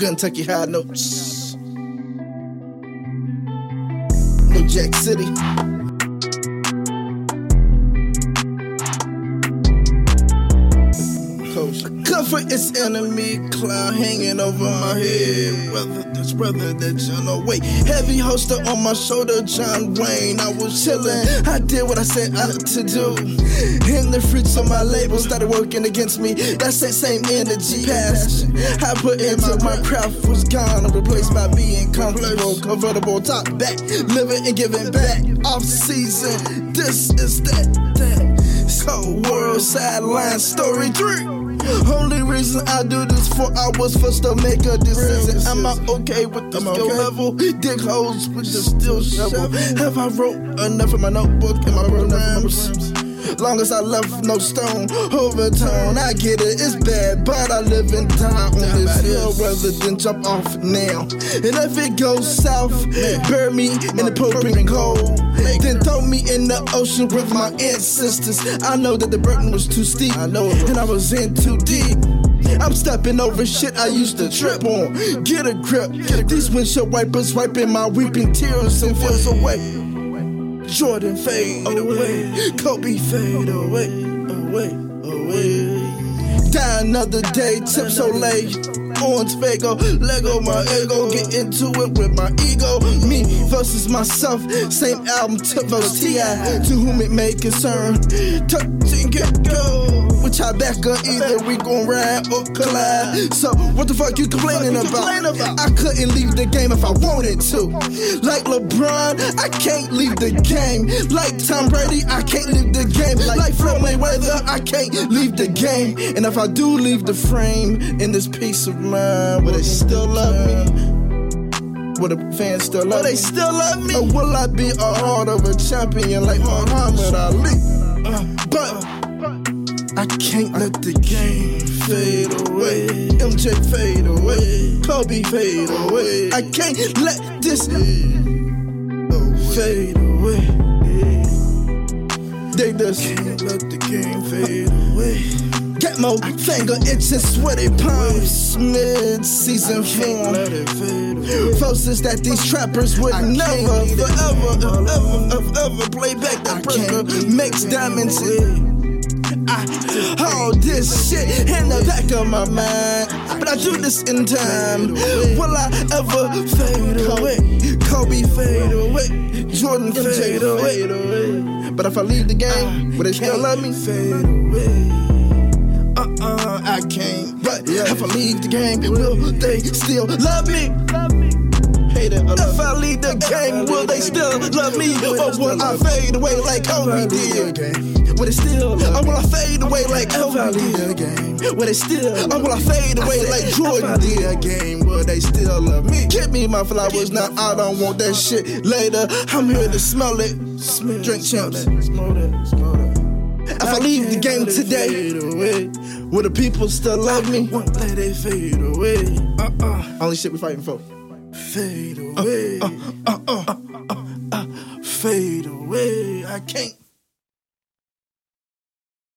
Kentucky high notes. New Jack City. Coach. Comfort its enemy, cloud hanging over my head. Brother, this brother that you know. Wait, heavy holster on my shoulder, John Wayne. I was chillin', I did what I said I to do. And the fruits of my label started working against me. That's that same energy, passion I put into my craft was gone, replaced by being comfortable, convertible, top back, living and giving back. Off season, this is that, that. So world sideline story three. Only reason I do this for I was forced to make a decision. Am I okay with the skill level? Dig holes with the steel shovel. Have I wrote enough in my notebook and my rhymes? Long as I left no stone overtone, I get it, it's bad, but I live and die on this hill rather than jump off now. And if it goes south, bury me in the propane cold. Then throw me in the ocean with my ancestors. I know that the burden was too steep, I know, and I was in too deep. I'm stepping over shit I used to trip on. Get a grip. These windshield wipers wiping my weeping tears and feels away. Jordan fade away. Kobe fade away, away, away. Die another day, tip so late. Orange Fago, Lego my ego, get into it with my ego. Me versus myself, same album, tip versus T.I. To whom it may concern. Touch and get go. Back up either we gon' ride or collide. So what the fuck you complaining about? I couldn't leave the game if I wanted to. Like LeBron, I can't leave the game. Like Tom Brady, I can't leave the game. Like Floyd Mayweather, I can't leave the game. And if I do leave the frame in this peace of mind, will they still love me? Will the fans still love Will me? they still love me? Or will I be a heart of a champion like Muhammad Ali? Uh, but I can't let the game fade away. MJ fade away. Kobe fade away. I can't let this fade away. They just can't let the game fade away. Get my finger itching, sweaty palms, mid season form. Forces that these trappers would never, forever, ever, ever, ever play back that pressure. Makes diamonds. Ah, I hold this shit in the back of my mind, but I do this in time. Will I ever fade away? Kobe fade away, Jordan fade away. But if I leave the game, will they still love me? Fade away. Uh-uh, I can't. But if I leave the game, will they still love me? Hater, if I leave the game, will they still love me? Or will I fade away like Kobe did? Will they still? Or will I fade away like Kobe did? Will they still? Or will I fade away like Jordan did? Game, will they still love me? Give me my flowers now. I don't want that shit later. I'm here to smell it. Drink champs. If I leave the game today, will the people still love me? Won't let it fade away. Uh-uh. Only shit we fighting for. Fade away. Uh, uh, uh, uh, uh, uh, fade away. I can't